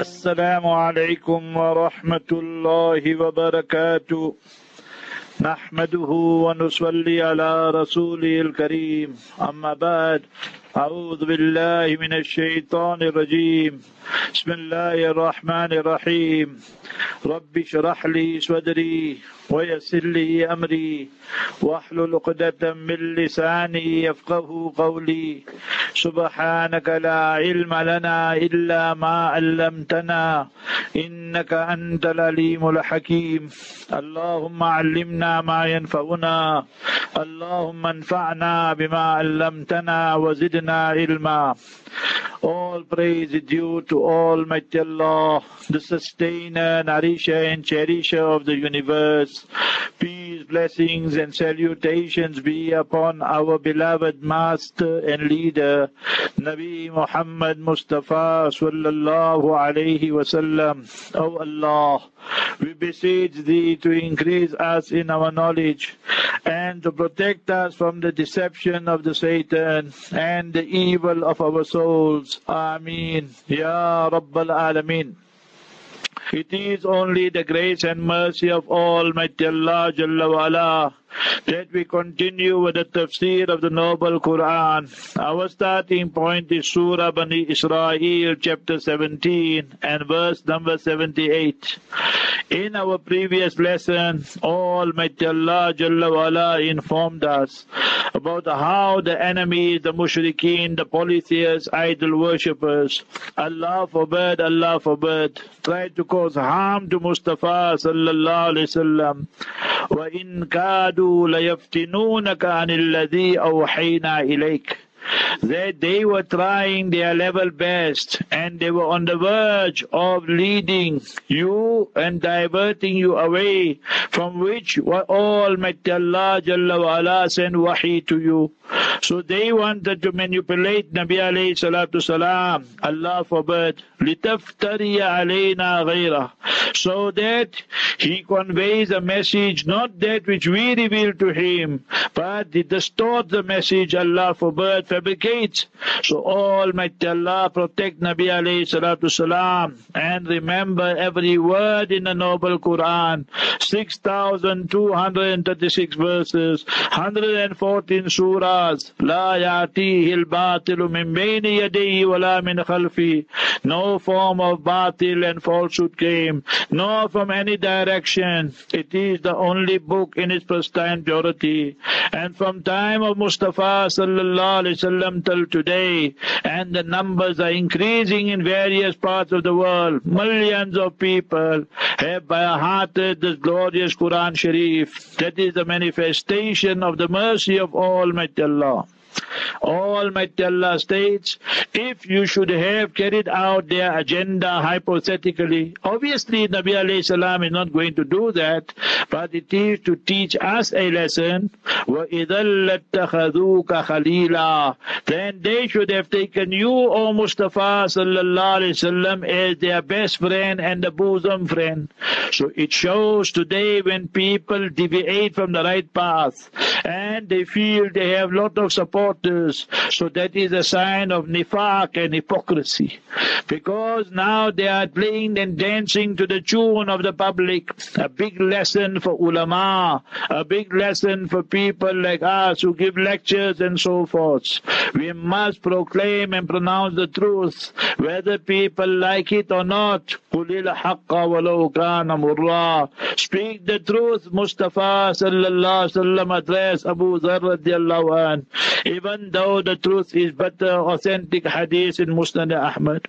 السلام عليكم ورحمة الله وبركاته. نحمده ونصلي على رسوله الكريم. أما بعد أعوذ بالله من الشيطان الرجيم. بسم الله الرحمن الرحيم. رب اشرح لي صدري ويسر لي أمري. واحلل عقدة من لساني يفقه قولي. سبحانك لا علم لنا إلا ما علمتنا. إنك أنت العليم الحكيم. اللهم علمنا ما ينفعنا. اللهم انفعنا بما علمتنا وزدنا علما All praise is due to Almighty Allah, the sustainer, nourisher and cherisher of the universe. Peace, blessings and salutations be upon our beloved master and leader, Nabi Muhammad Mustafa sallallahu alayhi wasallam. O Allah, we beseech thee to increase us in our knowledge and to protect us from the deception of the Satan and the evil of our souls. Ameen. Ya Rabbal Alameen. It is only the grace and mercy of Almighty Allah Jalla that we continue with the tafsir of the noble Quran. Our starting point is Surah Bani Israel, chapter 17 and verse number 78. In our previous lesson, Almighty Allah Jalla wa'ala informed us about how the enemies, the mushrikeen, the polytheists, idol worshippers, Allah forbid, Allah forbid, tried to cause harm to Mustafa sallallahu alayhi wasallam. وَإِن كَادُوا لَيَفْتِنُونَكَ عَنِ الَّذِي أَوْحَيْنَا إِلَيْكَ. that they were trying their level best and they were on the verge of leading you and diverting you away from which Almighty Allah Jalla wa ala sent wahi to you. So they wanted to manipulate Nabi alayhi salatu salam. Allah forbid. لِتَفْتَرِيَ عَلَيْنَا غَيْرَهُ So that he conveys a message, not that which we reveal to him, but he distort the message, Allah forbid, fabricate. So Almighty Allah protect Nabi alayhi salatu salam and remember every word in the noble Quran. 6,236 verses, 114 surahs. La yatihi al-batilu min bayni yadihi wa la min khalfi. No form of batil and falsehood came, nor from any direction. It is the only book in its pristine purity. And from time of Mustafa sallallahu wasallam till today, and the numbers are increasing in various parts of the world. Millions of people have by hearted this glorious Quran Sharif. That is the manifestation of the mercy of Almighty Allah. Almighty Allah states, if you should have carried out their agenda hypothetically, obviously Nabi alayhi salam is not going to do that, but it is to teach us a lesson. khalila. Then they should have taken you, O Mustafa sallallahu alayhi as their best friend and a bosom friend. So it shows today when people deviate from the right path and they feel they have lot of support supporters. So that is a sign of nifaq and hypocrisy. Because now they are playing and dancing to the tune of the public. A big lesson for ulama, a big lesson for people like us who give lectures and so forth. We must proclaim and pronounce the truth, whether people like it or not. Speak the truth, Mustafa sallallahu address Abu Dharr radiallahu an. Even though the truth is better authentic hadith in Musnad Ahmad.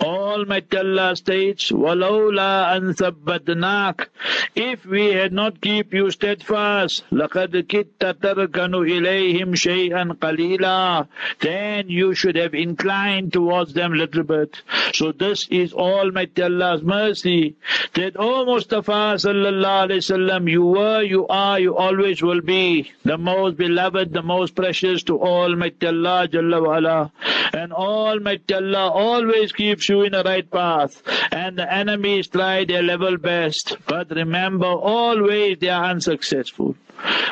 Almighty Allah states, وَلَوْلَا أَن ثَبَّتْنَاكَ If we had not keep you steadfast, لَقَدْ كِدْتَ تَرْكَنُ إِلَيْهِمْ شَيْئًا قَلِيلًا Then you should have inclined towards them a little bit. So this is Almighty Allah's mercy, that, O Mustafa sallallahu alayhi wasallam, you were, you are, you always will be the most beloved, the most precious to Almighty Allah Jalla wa ala. And Almighty Allah always keeps you in the right path. And the enemies try their level best. But remember always they are unsuccessful.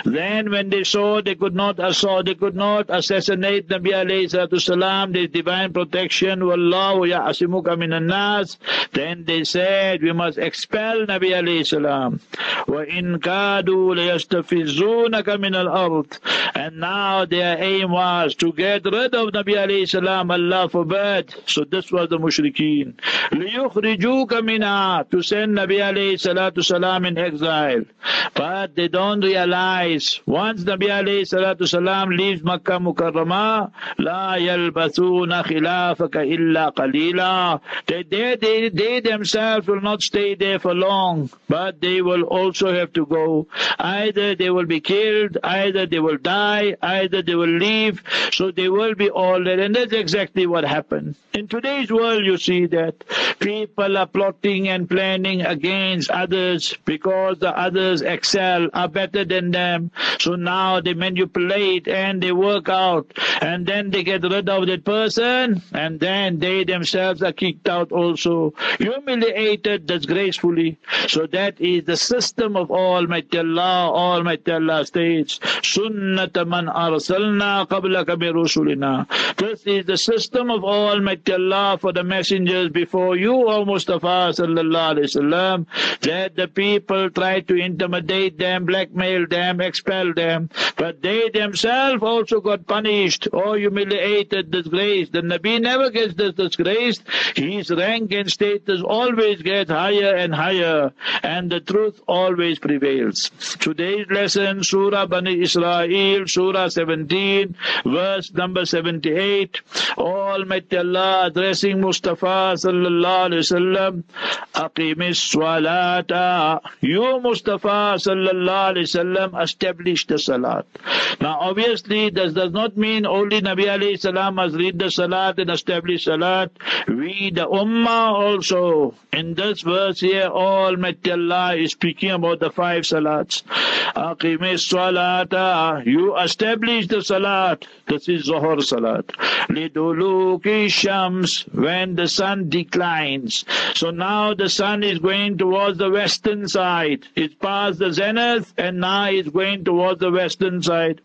Then when they saw they could not uh, assault, they could not assassinate Nabi alayhi salam, the divine protection, Wallahu ya'asimuka minan nas. Then they said, we must expel Nabi alayhi salam. Wa in kadu layastafizunaka minal ard. And now their aim was to get rid of Nabi alayhi salam, Allah forbid. So this was the mushrikeen. Liyukhrijuka minha, to send Nabi alayhi salatu salam in exile. But they don't realize lies. Once Nabi alayhi salatu salam leaves Makkah Mukarrama, La yalbathuna khilafaka illa qalila. They, they, they, they themselves will not stay there for long, but they will also have to go. Either they will be killed, either they will die, either they will leave, so they will be all there. And that's exactly what happened. In today's world, you see that people are plotting and planning against others because the others excel, are better than them. So now they manipulate and they work out, and then they get rid of that person, and then they themselves are kicked out also, humiliated disgracefully. So that is the system of Almighty Allah. Almighty Allah states, Sunnat man arsalna qablaka bi rusulina. This is the system of Almighty Allah for the messengers before you, O Mustafa sallallahu alaihi wasallam, that the people try to intimidate them, blackmail them, expel them, but they themselves also got punished or humiliated, disgraced. The Nabi never gets disgraced. His rank and status always get higher and higher, and the truth always prevails. Today's lesson, Surah Bani Israel, Surah 17, verse number 78. Almighty Allah addressing Mustafa sallallahu alaihi wasallam, Aqimis salata. You Mustafa sallallahu alaihi wasallam establish the salat. Now obviously this does not mean only Nabi alayhi salam must read the salat and establish salat. We the ummah also. In this verse here, Almighty Allah is speaking about the five salats. Salata. You establish the salat. This is Zohar salat. Shams. When the sun declines. So now the sun is going towards the western side. It's past the zenith and now it's going towards the western side.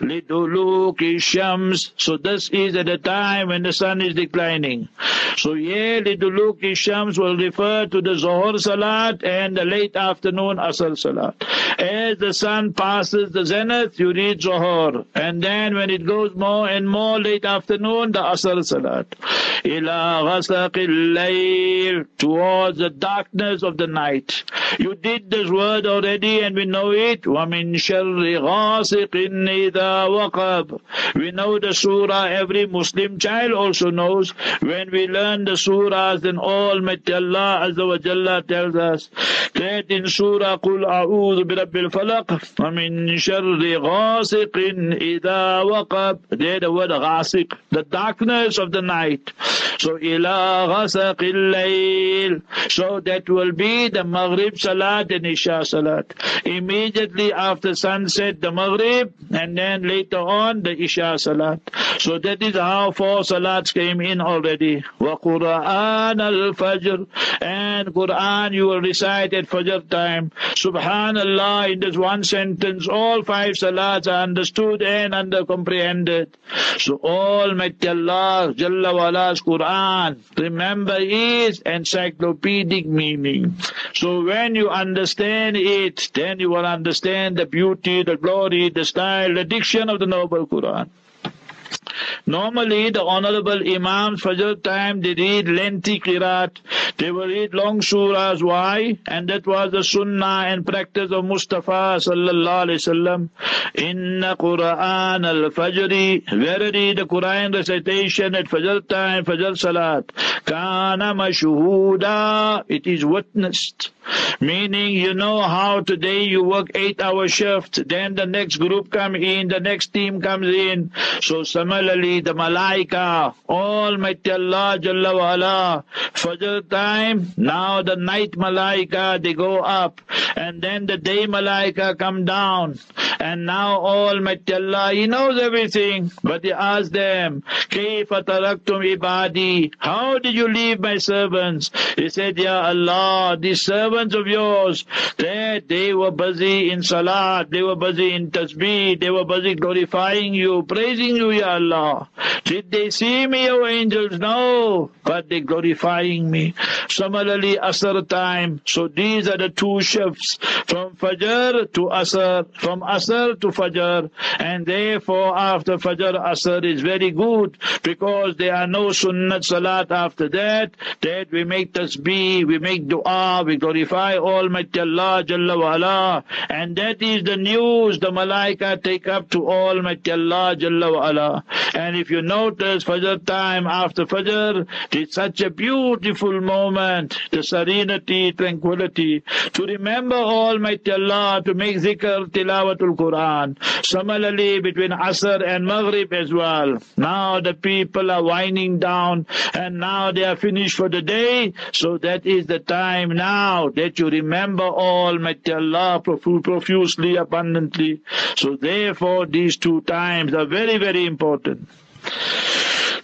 Liduluki shams. So this is at the time when the sun is declining. So here Liduluki shams will refer to the Zohar Salat and the late afternoon Asr Salat. As the sun passes the zenith, you read Zohar. And then when it goes more and more late afternoon, the Asr Salat. Ila towards the darkness of the night. You did this word already and we know it. وَمِن شَرِّ غَاسِقٍ إِذَا وَقَبْ We know the surah, every Muslim child also knows. When we learn the surahs, then Almighty Allah Azza wa Jalla tells us that in Surah قُلْ أَعُوذُ بِرَبِّ الْفَلَقِ وَمِن شَرِّ غَاسِقٍ إِذَا وَقَبْ There the word غاسق, the darkness of the night. So إِلَى غَسَقِ اللَّيْلِ So that will be the Maghrib Salat and Isha Salat. Immediately after sunset, the Maghrib, and then later on, the Isha Salat. So that is how four Salats came in already. وَقُرْآنَ الْفَجْرِ And Quran you will recite at Fajr time. Subhanallah, in this one sentence, all five Salats are understood and under comprehended. So Almighty Allah, Jalla wala's Quran, remember is encyclopedic meaning. So when you understand it, then you will understand the beauty, the glory, the style, the diction of the noble Quran. Normally, the honorable Imams, Fajr time, they read lengthy Qiraat. They will read long surahs. Why? And that was the sunnah and practice of Mustafa sallallahu alaihi wasallam. Inna Quran al-Fajri. Verily, the Quran recitation at Fajr time, Fajr Salat. Kana mashuhuda. It is witnessed. Meaning, you know how today you work eight hour shift, then the next group come in, the next team comes in. So similarly, the Malaika, Almighty Allah Jalla wa ala, Fajr time, time, now the night malaika, they go up, and then the day malaika come down, and now Almighty Allah, He knows everything, but He asks them, كيف تركتم ibadi? How did you leave my servants? He said, Ya Allah, these servants of yours, that they were busy in salat, they were busy in tasbih, they were busy glorifying you, praising you, Ya Allah. Did they see me, O angels? No, but they glorifying me. Similarly, Asr time. So these are the two shifts from Fajr to Asr, from Asr to Fajr, and therefore after Fajr, Asr is very good because there are no Sunnat Salat after that. That we make tasbih, we make dua, we glorify Almighty Allah Jalla wa ala, and that is the news the Malaika take up to Almighty Allah Jalla wa ala. And if you notice Fajr time after Fajr, it's such a beautiful moment, the serenity, tranquility, to remember Almighty Allah, to make zikr, tilawatul Quran. Similarly, between Asr and Maghrib as well. Now the people are winding down and now they are finished for the day. So that is the time now that you remember Almighty Allah profusely, abundantly. So therefore these two times are very, very important.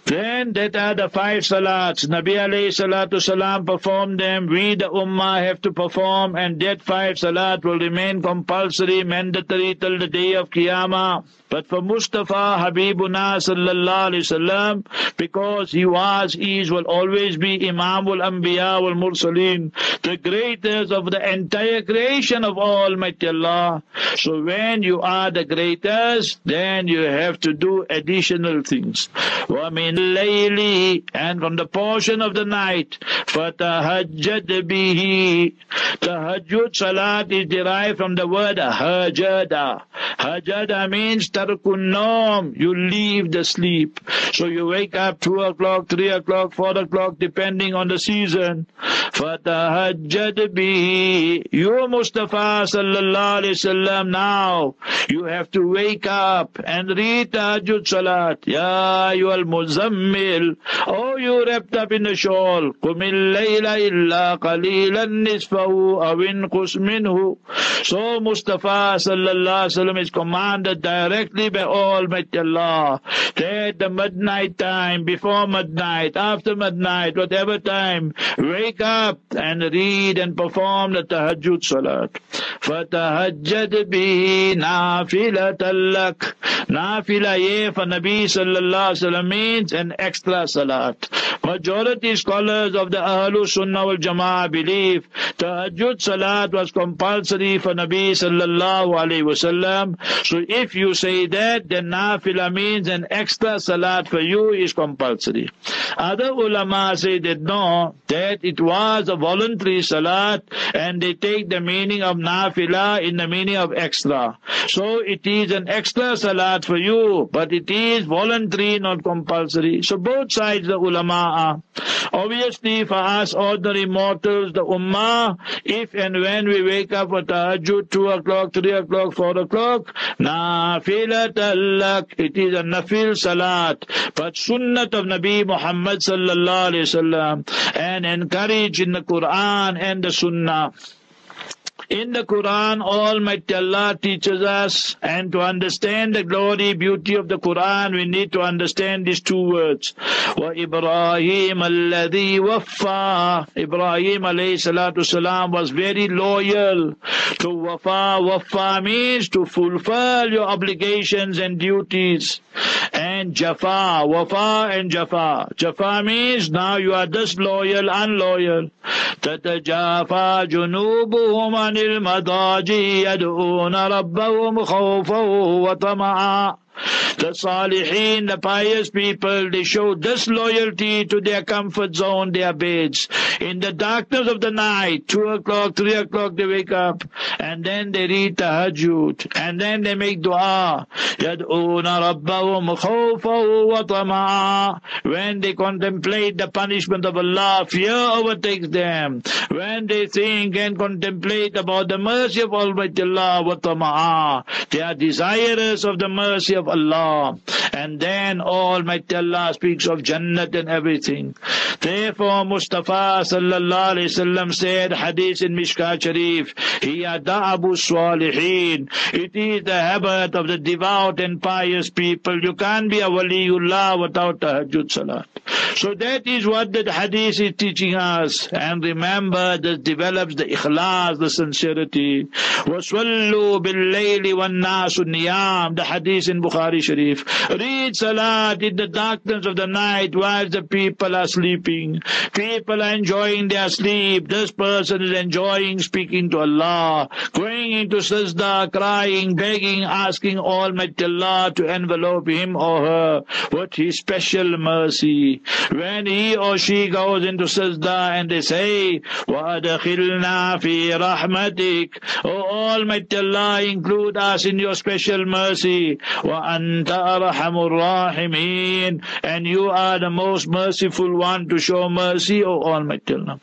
Then that are the five salats. Nabi alayhi salatu salam performed them. We the ummah have to perform and that five salat will remain compulsory, mandatory till the day of Qiyamah. But for Mustafa Habibuna sallallahu alayhi wasallam, because he was, he will always be Imam al Anbiya wal Mursaleen, the greatest of the entire creation of Almighty Allah. So when you are the greatest, then you have to do additional things. وَمِنْ اللَّيْلِ And from the portion of the night, فَتَهَجَّدْ بِهِ Tahajjud salat is derived from the word hajada. Hajada means tarkun You leave the sleep. So you wake up 2 o'clock, 3 o'clock, 4 o'clock, depending on the season. فَتَهَجَّدْ بِهِ You Mustafa sallallahu alayhi wasallam now, you have to wake up and read tahajjud salat. Ya ayyuhal muzammil. Oh, you wrapped up in a shawl. قُمِ اللَّيْلَ إِلَّا قَلِيلًا نِصْفَهُ أَوْ انْقُصْ مِنْهُ So Mustafa sallallahu alayhi wasallam is commanded directly by Almighty Allah that the midnight time, before midnight, after midnight, whatever time, wake up and read and perform the tahajjud salat. فَتَهَجَّدْ بِهِ نَافِلَةً لَكَ Nafila ye for Nabi sallallahu alaihi wasallam means an extra salat. Majority scholars of the Ahlu Sunnah wal Jama'ah believe Tahajjud Salat was compulsory for Nabi sallallahu alaihi wasallam. So if you say that, then Nafila means an extra Salat for you is compulsory. Other ulama say that no, that it was a voluntary Salat and they take the meaning of Nafila in the meaning of extra. So it is an extra Salat for you, but it is voluntary, not compulsory. So both sides the ulama are. Obviously, for us ordinary mortals, the ummah, if and when we wake up for tahajjud, 2 o'clock, 3 o'clock, 4 o'clock, nafilat it is a nafil salat, but sunnat of Nabi Muhammad sallallahu alayhi wasallam, and encourage in the Quran and the sunnah. In the Quran, Almighty Allah teaches us, and to understand the glory, beauty of the Quran, we need to understand these two words. وَإِبْرَاهِيمَ الَّذِي وَفَّى Ibrahim alayhi salatu salam was very loyal to wafa. Wafa means to fulfill your obligations and duties. And Jafa, Wafa and Jafa. Jafa means now you are disloyal, unloyal. تتجافى جنوبهم عن المضاجع يدعون ربهم خوفا وطمعا. the Salihin, the pious people, they show disloyalty to their comfort zone, their beds. In the darkness of the night, 2 o'clock, 3 o'clock, they wake up, and then they read Tahajjud, and then they make dua. يَدْعُونَ رَبَّهُمْ خَوْفًا وَطَمَعًا When they contemplate the punishment of Allah, fear overtakes them. When they think and contemplate about the mercy of Almighty Allah, وَطَمَعًا They are desirous of the mercy of of Allah. And then Almighty Allah speaks of Jannat and everything. Therefore Mustafa sallallahu alayhi wasallam said, hadith in Mishkat Sharif, Hiya da'abu salihin. It is the habit of the devout and pious people. You can't be a waliullah without tahajjud salat. So that is what the hadith is teaching us. And remember, this develops the ikhlas, the sincerity. وَصَلُّوا بِاللَّيْلِ وَالنَّاسُ النِّيَامِ The hadith in Bukhari Sharif. Read salat in the darkness of the night while the people are sleeping. People are enjoying their sleep. This person is enjoying speaking to Allah, going into sajda, crying, begging, asking Almighty Allah to envelope him or her with His special mercy. When he or she goes into sajda and they say, وَأَدْخِلْنَا فِي رَحْمَتِكَ O Almighty Allah, include us in your special mercy. وَأَنْتَ أَرْحَمُ الرَّاحِمِينَ And you are the most merciful one to show mercy, O Almighty Allah.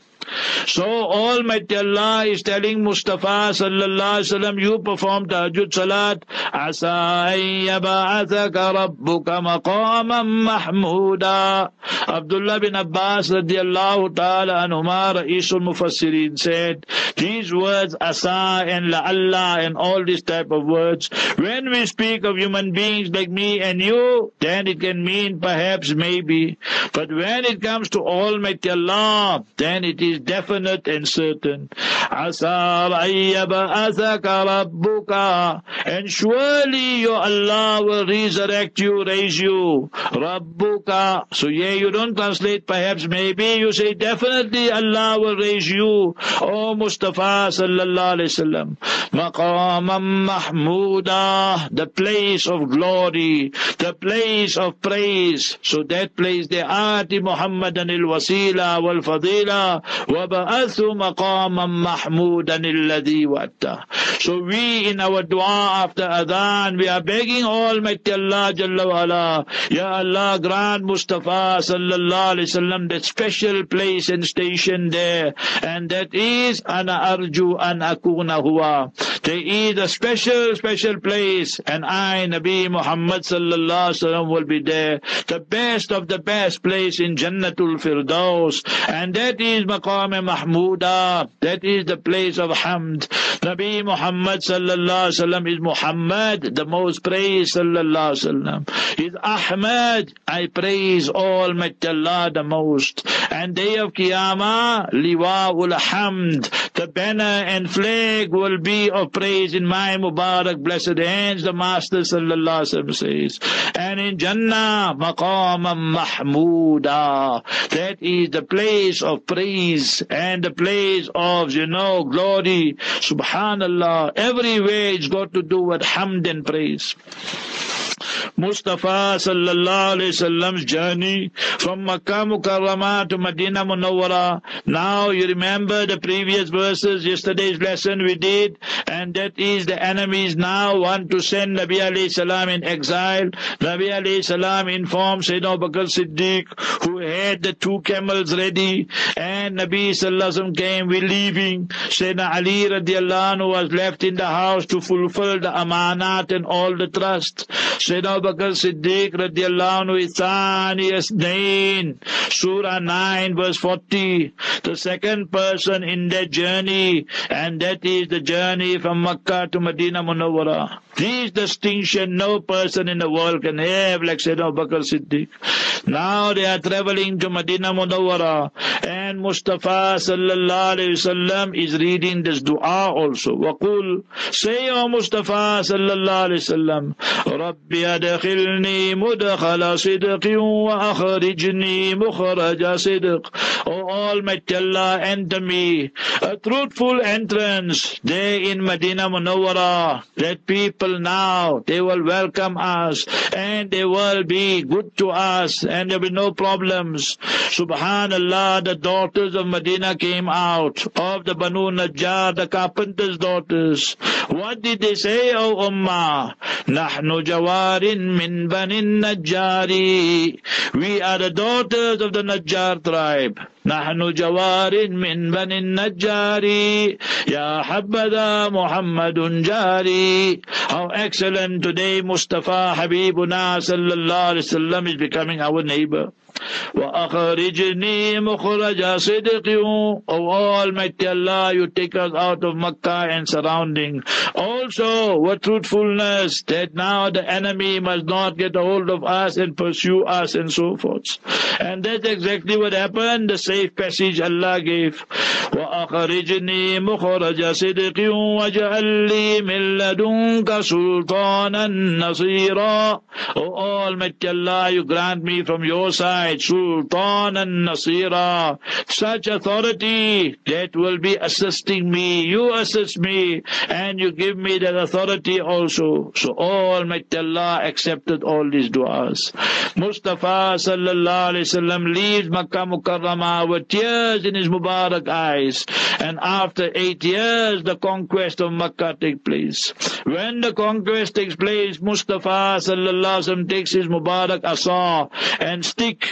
So Almighty Allah is telling Mustafa sallallahu alaihi wasallam, you perform tahajjud salat, asa yab'athaka rabbuka maqaman mahmuda. Abdullah bin Abbas radiallahu ta'ala anhuma Ra'isul Mufassirin said, these words asa and la Allah and all these type of words, when we speak of human beings like me and you, then it can mean perhaps maybe. But when it comes to Almighty Allah, then it is definite and certain. And surely your Allah will resurrect you, raise you. Rabbuka. So yeah, you don't translate perhaps maybe, you say definitely Allah will raise you. Oh Mustafa sallallahu alayhi wasallam. Maqamam mahmuda. The place of glory. The place of praise. So that place, the Ati Muhammadan il-wasila wal-fadila وَبَعَثُ مَقَامًا مَحْمُودًا الَّذِي وَأَتَّى So we in our dua after adhan, we are begging Almighty Allah Jalla wa'ala, Ya Allah grant Mustafa sallallahu alayhi wasallam that special place and station there, and that is ana arju an akuna huwa. there is a special, special place, and I, Nabi Muhammad sallallahu wasallam will be there, the best of the best place in Jannatul Firdaus, and that is maqam Mahmuda. That is the place of Hamd. Nabi Muhammad sallallahu alaihi wasallam is Muhammad, the most praised sallallahu alaihi wasallam. Is Ahmad. I praise Almighty Allah the most. And day of Qiyamah, Liwa'ul Hamd. The banner and flag will be of praise in my Mubarak blessed hands, the Master sallallahu says. And in Jannah, Maqam Mahmuda. That is the place of praise and the place of, you know, glory. Subhanallah. Everywhere it's got to do with hamd and praise. Mustafa sallallahu alayhi wasallam's journey from Makkah Mukarramah to Medina Munawwara. Now you remember the previous verses, yesterday's lesson we did, and that is the enemies now want to send Nabi alayhi salam in exile. Nabi alayhi salam informed Sayyidina Bakr Siddiq, who had the two camels ready, and Nabi sallallahu came, we leaving. Sayyidina Ali radiallahu was left in the house to fulfill the amanat and all the trust. Sayyidina Siddiq radiallahu anhu is Thani Surah 9 verse 40. The second person in that journey, and that is the journey from Makkah to Medina Munawwara. This distinction no person in the world can have like Sayyidina Bakr Siddiq. Now they are traveling to Medina Munawwara and Mustafa sallallahu alayhi wasallam is reading this dua also. وقل say O Mustafa sallallahu alayhi wasallam ربي أدخلني مدخل صدق وأخرجني مخرج صدق O Almighty Allah enter me a truthful entrance there in Medina Munawwara that people now they will welcome us and they will be good to us and there will be no problems. Subhanallah, the daughters of Medina came out of the Banu Najjar, the carpenter's daughters. What did they say, O Ummah? نحن jawarin من بن Najjari. We are the daughters of the Najjar tribe. نحن جوار من بني النجار يا حبذا محمد جاري How excellent today Mustafa Habibuna sallallahu alayhi wa sallam is becoming our neighbor. وأخرجني مخرج صدق O Almighty Allah you take us out of Makkah and surrounding also what truthfulness that now the enemy must not get a hold of us and pursue us and so forth and that's exactly what happened the safe passage Allah gave وأخرجني مخرج صدق واجعل لي من لدنك سلطانا نصيرا O Almighty Allah you grant me from your side Sultan and Nasira, such authority that will be assisting me. You assist me and you give me that authority also. So Almighty Allah accepted all these du'as. Mustafa sallallahu alayhi wasallam leaves Makkah Mukarramah with tears in his Mubarak eyes. And after eight years, the conquest of Makkah takes place. When the conquest takes place, Mustafa sallallahu alayhi wasallam takes his Mubarak asa and stick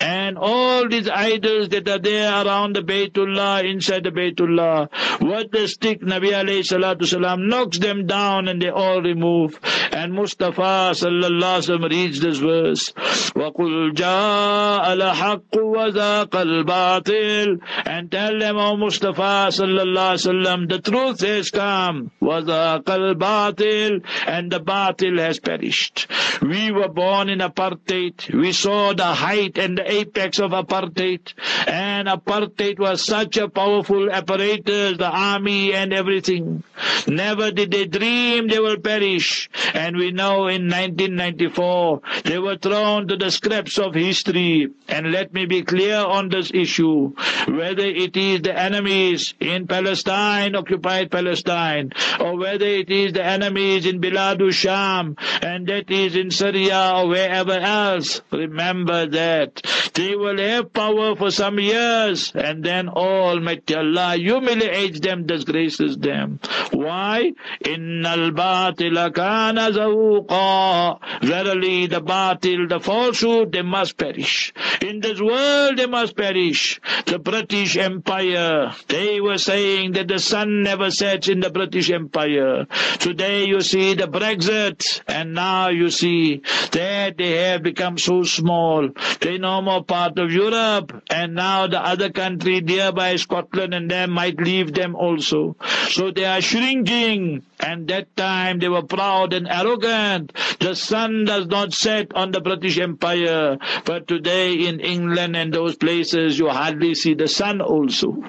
and all these idols that are there around the Baytullah, inside the Baytullah, what the stick Nabi alayhi salatu salam knocks them down and they all remove. And Mustafa sallallahu alaihi wasallam reads this verse, وَقُلْ جَاءَ الْحَقُّ وَذَاقَ الْبَاطِلِ And tell them, O Mustafa sallallahu alaihi wasallam, the truth has come, وَذَاقَ الْبَاطِلِ And the batil has perished. We were born in apartheid. We saw the height and the apex of apartheid. And apartheid was such a powerful apparatus, the army and everything. Never did they dream they will perish. And we know in 1994, they were thrown to the scraps of history. And let me be clear on this issue. Whether it is the enemies in Palestine, occupied Palestine, or whether it is the enemies in Biladu Sham, and that is in Syria or wherever else, remember that they will have power for some years and then Almighty Allah humiliates them, disgraces them. Why? Innal batila kana zawqa. Verily the batil, the falsehood, they must perish. In this world they must perish. The British Empire, they were saying that the sun never sets in the British Empire. Today you see the Brexit and now you see that they have become so small. They no more part of Europe, and now the other country nearby, Scotland, and them might leave them also. So they are shrinking, and that time they were proud and arrogant. The sun does not set on the British Empire, but today in England and those places you hardly see the sun also.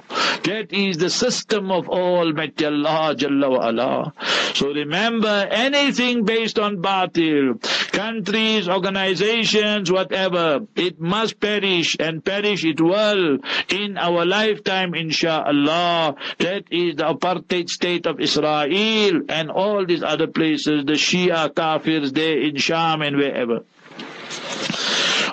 That is the system of Almighty Allah Jalla wa ala. So remember, anything based on batil, countries, organizations, whatever, it must perish and perish it will in our lifetime, inshallah. That is the apartheid state of Israel and all these other places, the Shia kafirs there in Sham and wherever.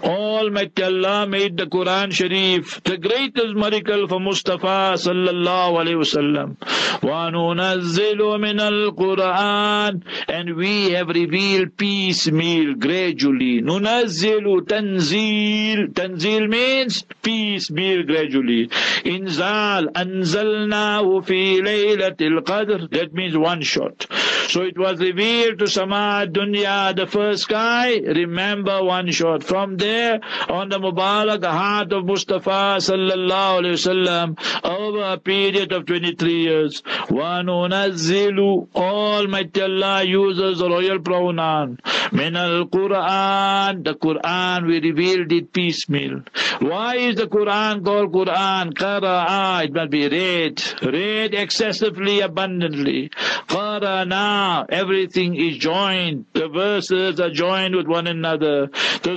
Almighty Allah made the Quran Sharif the greatest miracle for Mustafa sallallahu alayhi wasallam. وَنُنَزِّلُ مِنَ الْقُرْآنِ And we have revealed piecemeal, gradually. نُنَزِّلُ tanzil. Tanzil means piecemeal, gradually. Inzal, أَنزَلْنَاهُ فِي لَيْلَةِ الْقَدْرِ That means one shot. So it was revealed to Sama Dunya, the first sky. Remember one shot. From there, on the Mubarak heart of Mustafa sallallahu alayhi wasallam, over a period of 23 years. وَنُنَزِّلُ Almighty Allah uses the royal pronoun. مِنَ الْقُرْآنِ The Quran, we revealed it piecemeal. Why is the Quran called Quran? Qara'a, it must be read. Read excessively, abundantly. Qara'na, everything is joined. The verses are joined with one another. The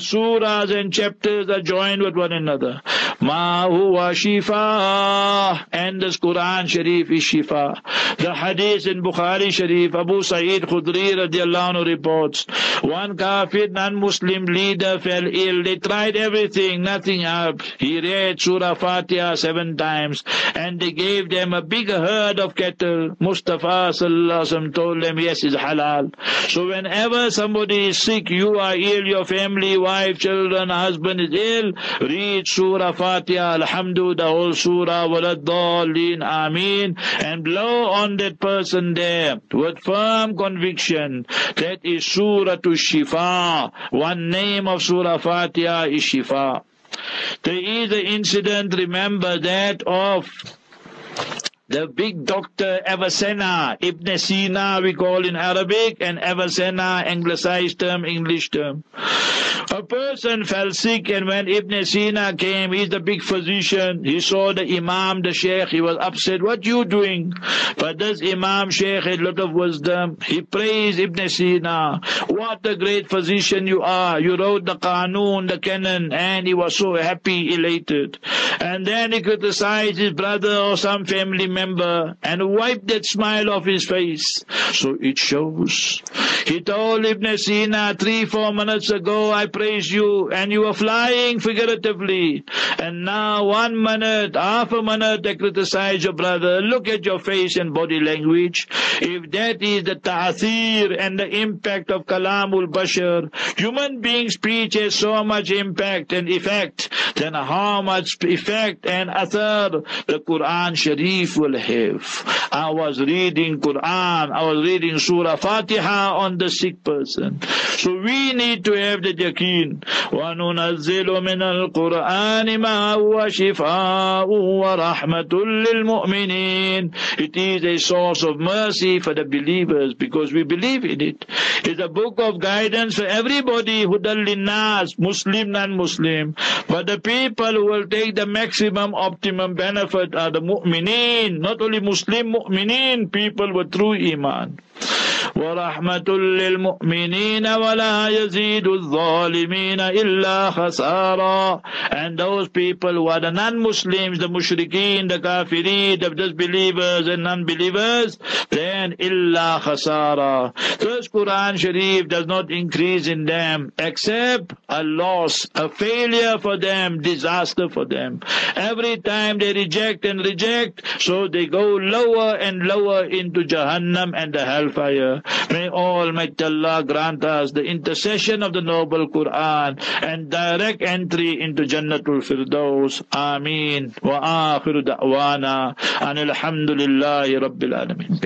and chapters are joined with one another. Ma huwa shifa, and this Quran Sharif is Shifa. The hadith in Bukhari Sharif, Abu Sa'id Khudri radiallahu anhu reports, one kafir non-Muslim leader fell ill. They tried everything, nothing helped. He read Surah Fatiha seven times and they gave them a big herd of cattle. Mustafa sallallahu told them, yes, it's halal. So whenever somebody is sick, you are ill, your family, wife, children, husband is ill, read Surah Fatiha, Alhamdulillah, the whole Surah, Waladdallin, Ameen, and blow on that person there with firm conviction. That is Surah to Shifa. One name of Surah Fatiha is Shifa. There is an incident, remember that, of the big doctor Avicenna, Ibn Sina we call in Arabic, and Avicenna, anglicized term, English term. A person fell sick and when Ibn Sina came, he's the big physician, he saw the Imam, the Sheikh, he was upset, what are you doing? But this Imam Sheikh had a lot of wisdom. He praised Ibn Sina. What a great physician you are. You wrote the Qanun, the Canon, and he was so happy, elated. And then he criticized his brother or some family member and wiped that smile off his face. So it shows. He told Ibn Sina three, four minutes ago, I praise you, and you were flying figuratively. And now one minute, half a minute, they criticize your brother. Look at your face and body language. If that is the ta'athir and the impact of kalamul bashar, human being speech has so much impact and effect, then how much effect and athar the Quran Sharif will have. I was reading Quran, I was reading Surah Fatiha on the sick person. So we need to have the yaqeen. وَنُنَزِّلُ مِنَ الْقُرْآنِ مَا هُوَ شِفَاءٌ وَرَحْمَةٌ لِلْمُؤْمِنِينَ It is a source of mercy for the believers because we believe in it. It's a book of guidance for everybody, who لِلنَّاسِ Muslim, non-Muslim. But the people who will take the maximum, optimum benefit are the mu'mineen not only Muslim mu'mineen, people with true iman. ورحمة للمؤمنين ولا يزيد الظالمين إلا خسارا and those people who are the non-Muslims the mushrikeen the kafirin the disbelievers and non-believers then إلا خسارا this Quran Sharif does not increase in them except a loss a failure for them disaster for them every time they reject and reject so they go lower and lower into Jahannam and the hellfire May Almighty Allah grant us the intercession of the noble Quran and direct entry into Jannatul Firdaus. Ameen. Wa akhiru da'wana. And alhamdulillahi rabbil alameen.